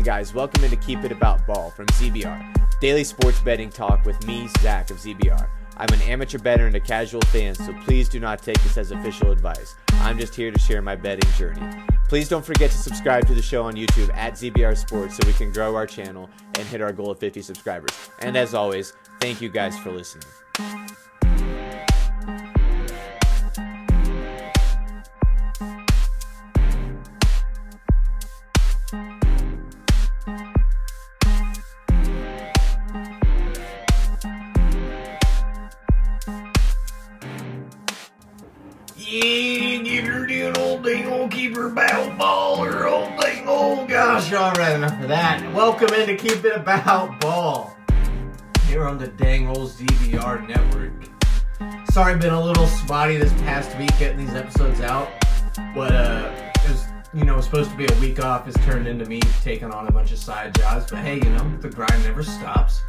Hey guys, welcome into Keep It About Ball from ZBR, daily sports betting talk with me, Zach of ZBR. I'm an amateur bettor and a casual fan, so please do not take this as official advice. I'm just here to share my betting journey. Please don't forget to subscribe to the show on YouTube at ZBR Sports so we can grow our channel and hit our goal of 50 subscribers. And as always, thank you guys for listening. All right, enough of that. Welcome in to Keep It About Ball. Here on the dang old ZBR network. Sorry, been a little spotty this past week getting these episodes out. But uh it was you know, was supposed to be a week off, it's turned into me taking on a bunch of side jobs. But hey, you know, the grind never stops.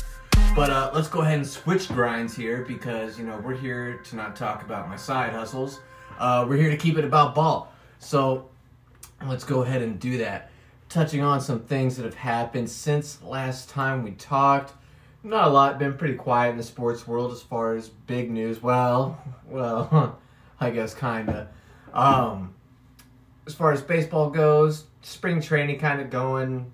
But uh, let's go ahead and switch grinds here because you know we're here to not talk about my side hustles. Uh, we're here to keep it about ball. So let's go ahead and do that. Touching on some things that have happened since last time we talked. Not a lot. Been pretty quiet in the sports world as far as big news. Well, well, I guess kinda. Um, as far as baseball goes, spring training kind of going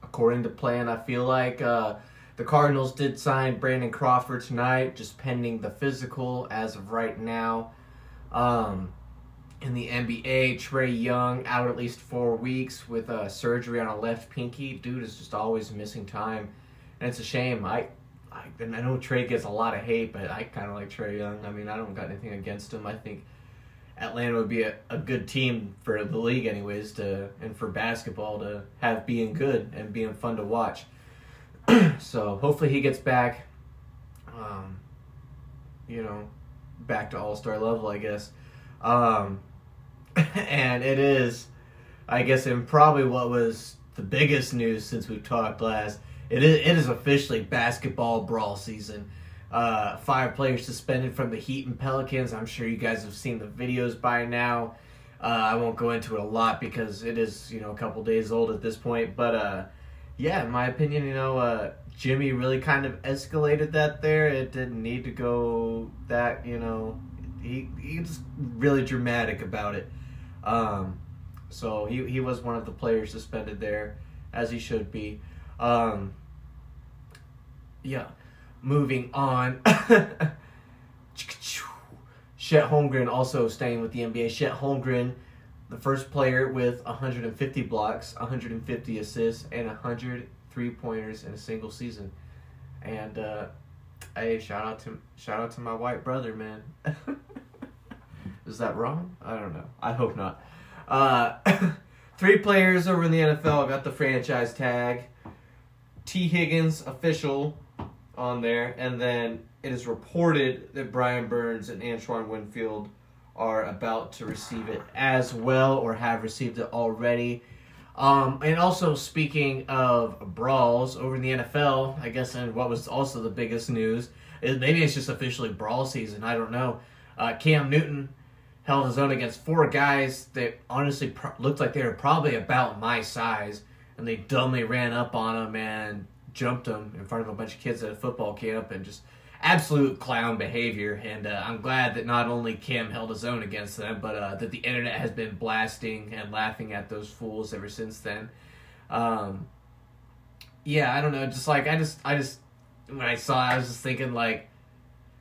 according to plan. I feel like uh, the Cardinals did sign Brandon Crawford tonight, just pending the physical as of right now. Um, in the NBA, Trae Young out at least four weeks with uh, surgery on a left pinky. Dude is just always missing time, and it's a shame. I, I, I know Trae gets a lot of hate, but I kind of like Trae Young. I mean, I don't got anything against him. I think Atlanta would be a, a good team for the league, anyways, to and for basketball to have being good and being fun to watch. so hopefully he gets back. Um, you know, back to all star level, I guess. Um, and it is, I guess, and probably what was the biggest news since we've talked last. It is, it is officially basketball brawl season. Uh, five players suspended from the Heat and Pelicans. I'm sure you guys have seen the videos by now. Uh, I won't go into it a lot because it is, you know, a couple days old at this point. But uh, yeah, in my opinion, you know, uh, Jimmy really kind of escalated that there. It didn't need to go that, you know, he he just really dramatic about it. Um, so he he was one of the players suspended there, as he should be. Um, yeah, moving on. Chet Holmgren also staying with the NBA. Chet Holmgren, the first player with 150 blocks, 150 assists, and 100 three pointers in a single season. And uh, hey, shout out to shout out to my white brother, man. Is that wrong? I don't know. I hope not. Uh, three players over in the NFL got the franchise tag. Tee Higgins official on there, and then it is reported that Brian Burns and Antoine Winfield are about to receive it as well, or have received it already. Um, and also speaking of brawls over in the NFL, I guess, and what was also the biggest news is maybe it's just officially brawl season. I don't know. Uh, Cam Newton held his own against four guys that honestly looked like they were probably about my size, and they dumbly ran up on him and jumped him in front of a bunch of kids at a football camp and just absolute clown behavior. And uh, I'm glad that not only Cam held his own against them, but uh, that the internet has been blasting and laughing at those fools ever since then. Um, yeah, I don't know. Just like I just, I just when I saw, it, I was just thinking like,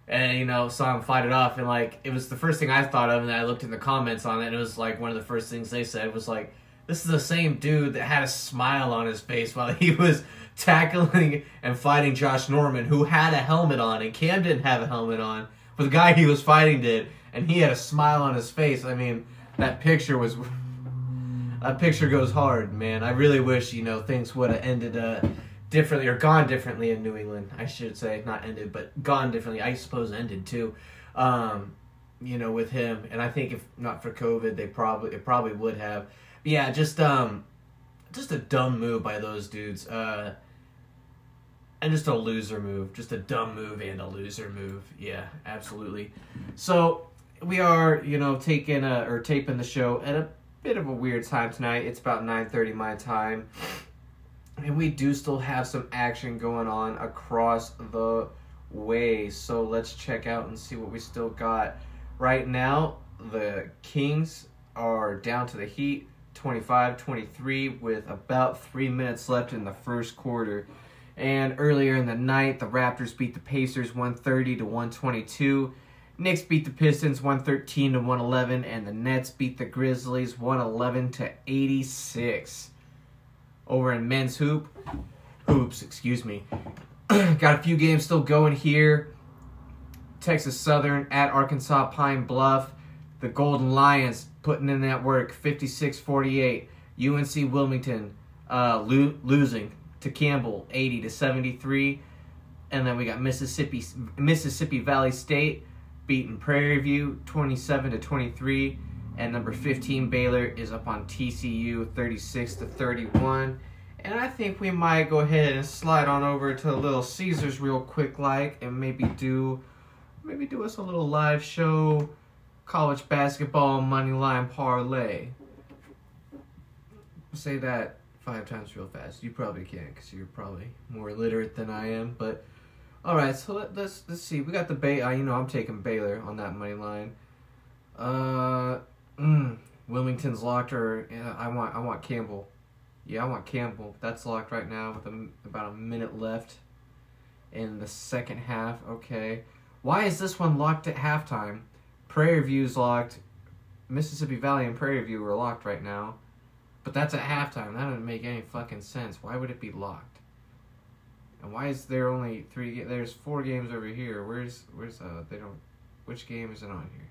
and you know, saw him fight it off, and like it was the first thing I thought of, and I looked in the comments on it, and it was like one of the first things they said was like, this is the same dude that had a smile on his face while he was tackling and fighting Josh Norman, who had a helmet on, and Cam didn't have a helmet on, but the guy he was fighting did, and he had a smile on his face. I mean, that picture was. That picture goes hard, man. I really wish, you know, things would have ended uh, differently or gone differently in New England. I should say, not ended, but gone differently. I suppose ended too. Um, you know, with him, and I think if not for COVID, they probably it probably would have. But yeah, just um, just a dumb move by those dudes. Uh, and just a loser move, just a dumb move and a loser move. Yeah, absolutely. So we are, you know, taking a, or taping the show at a bit of a weird time tonight. It's about nine thirty my time. And we do still have some action going on across the way. So let's check out and see what we still got. Right now, the Kings are down to the Heat 25 23 with about three minutes left in the first quarter. And earlier in the night, the Raptors beat the Pacers 130 to 122. Knicks beat the Pistons 113 to 111, and the Nets beat the Grizzlies 111 to 86. Over in men's hoop, hoops, excuse me. Got a few games still going here. Texas Southern at Arkansas Pine Bluff. The Golden Lions putting in that work 56 48. UNC Wilmington uh, lo- losing to Campbell 80 to 73. And then we got Mississippi Mississippi Valley State beating Prairie View 27 to 23. And number 15 Baylor is up on TCU 36 to 31. And I think we might go ahead and slide on over to a Little Caesars real quick like and maybe do maybe do us a little live show college basketball money line parlay. Say that five times real fast. You probably can't because you're probably more literate than I am. But all right, so let, us let's see. We got the Bay. Uh, you know, I'm taking Baylor on that money line. Uh, mm, Wilmington's locked, or yeah, I want I want Campbell. Yeah, I want Campbell. That's locked right now with a, about a minute left in the second half. Okay, why is this one locked at halftime? Prairie View's locked. Mississippi Valley and Prairie View are locked right now. But that's at halftime. That doesn't make any fucking sense. Why would it be locked? And why is there only three? There's four games over here. Where's where's uh? They don't. Which game is it on here?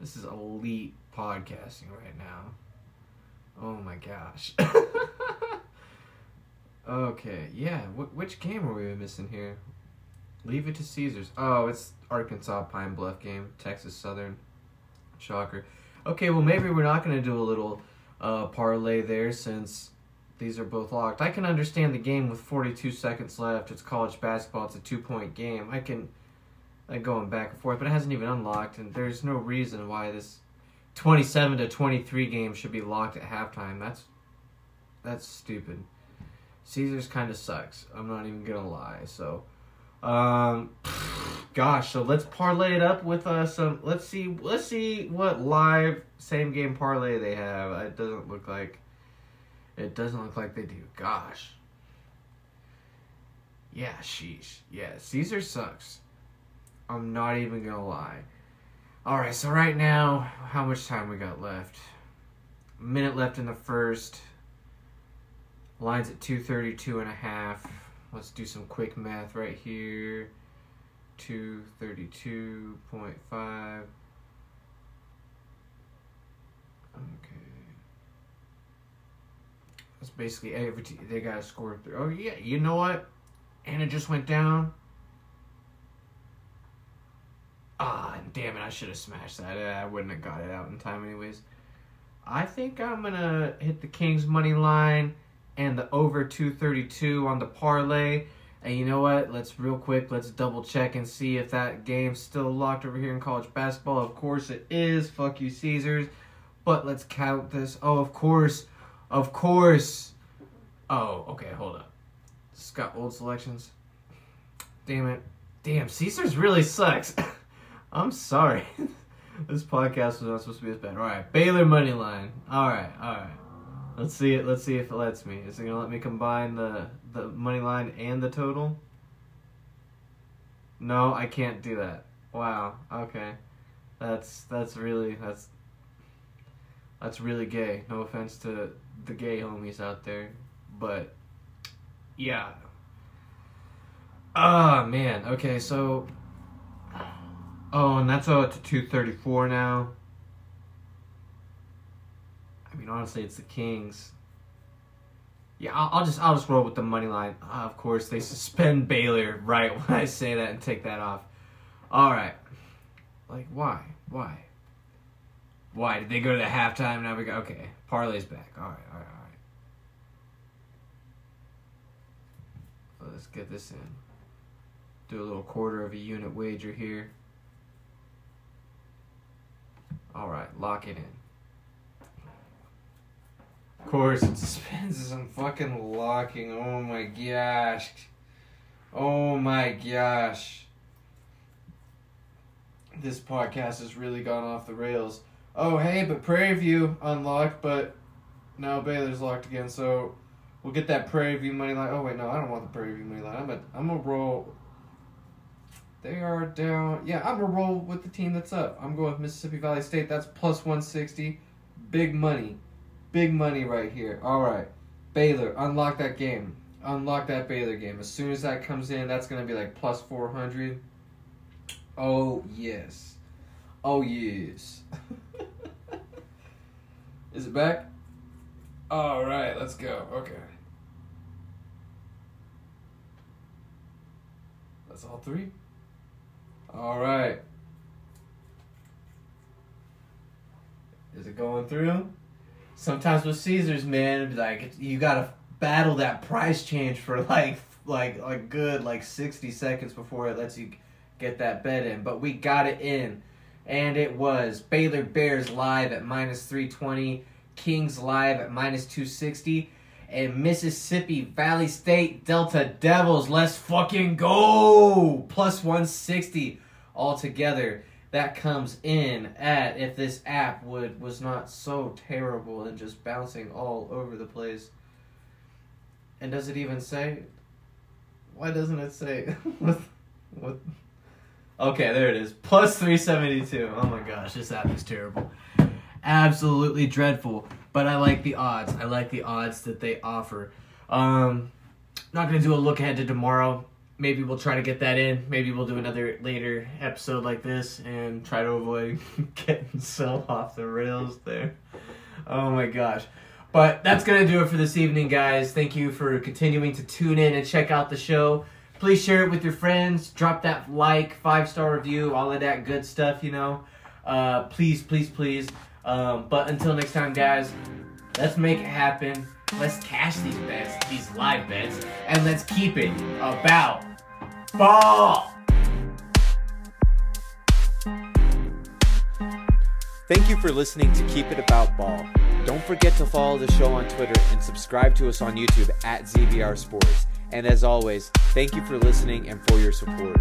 This is elite podcasting right now. Oh my gosh. okay, yeah. Wh- which game are we missing here? Leave it to Caesars. Oh, it's Arkansas Pine Bluff game. Texas Southern. Shocker. Okay, well maybe we're not gonna do a little uh, parlay there since these are both locked. I can understand the game with 42 seconds left. It's college basketball. It's a two point game. I can like going back and forth, but it hasn't even unlocked, and there's no reason why this 27 to 23 game should be locked at halftime. That's that's stupid. Caesars kind of sucks. I'm not even gonna lie. So, um, gosh. So let's parlay it up with uh, some. Let's see. Let's see what live same game parlay they have. It doesn't look like. It doesn't look like they do. Gosh. Yeah, sheesh. Yeah, Caesar sucks. I'm not even gonna lie. Alright, so right now, how much time we got left? A minute left in the first. Lines at 232 and a half. Let's do some quick math right here. 232.5. Okay. That's basically every they got to score through. Oh yeah, you know what? And it just went down. Ah, damn it! I should have smashed that. I wouldn't have got it out in time, anyways. I think I'm gonna hit the Kings money line and the over 232 on the parlay. And you know what? Let's real quick, let's double check and see if that game's still locked over here in college basketball. Of course it is. Fuck you, Caesars. But let's count this. Oh, of course. Of course. Oh, okay, hold up. It's got old selections. Damn it. Damn, Caesars really sucks. I'm sorry. this podcast was not supposed to be as bad. Alright, Baylor money line. Alright, alright. Let's see it. Let's see if it lets me. Is it gonna let me combine the the money line and the total? No, I can't do that. Wow. Okay. That's that's really that's that's really gay. No offense to the gay homies out there, but yeah. Ah man. Okay, so oh, and that's all to two thirty four now. I mean, honestly, it's the Kings. Yeah, I'll, I'll just I'll just roll with the money line. Uh, of course, they suspend Baylor right when I say that and take that off. All right, like why? Why? Why did they go to the halftime? Now we go. Okay, parlay's back. All right, all right, all right. Let's get this in. Do a little quarter of a unit wager here. All right, lock it in. Of course, it spins as I'm fucking locking. Oh my gosh. Oh my gosh. This podcast has really gone off the rails. Oh, hey, but Prairie View unlocked, but now Baylor's locked again, so we'll get that Prairie View money line. Oh, wait, no, I don't want the Prairie View money line. I'm a, I'm a roll. They are down. Yeah, I'm going to roll with the team that's up. I'm going with Mississippi Valley State. That's plus 160. Big money. Big money right here. All right. Baylor, unlock that game. Unlock that Baylor game. As soon as that comes in, that's going to be like plus 400. Oh, yes. Oh, yes. Is it back? All right, let's go. Okay. That's all three? All right. Is it going through? Sometimes with Caesars, man, like you gotta battle that price change for like like like good like sixty seconds before it lets you get that bet in. But we got it in, and it was Baylor Bears live at minus three twenty, Kings live at minus two sixty, and Mississippi Valley State Delta Devils. Let's fucking go! Plus one sixty altogether that comes in at if this app would was not so terrible and just bouncing all over the place. And does it even say? Why doesn't it say? what? What? Okay, there it is. Plus three seventy two. Oh my gosh, this app is terrible. Absolutely dreadful. But I like the odds. I like the odds that they offer. Um, not gonna do a look ahead to tomorrow maybe we'll try to get that in. Maybe we'll do another later episode like this and try to avoid getting so off the rails there. Oh my gosh. But that's going to do it for this evening, guys. Thank you for continuing to tune in and check out the show. Please share it with your friends. Drop that like, five star review, all of that good stuff, you know. Uh, please, please, please. Um, but until next time, guys, let's make it happen. Let's cash these bets, these live bets, and let's keep it about ball. Thank you for listening to Keep It About Ball. Don't forget to follow the show on Twitter and subscribe to us on YouTube at ZBR Sports. And as always, thank you for listening and for your support.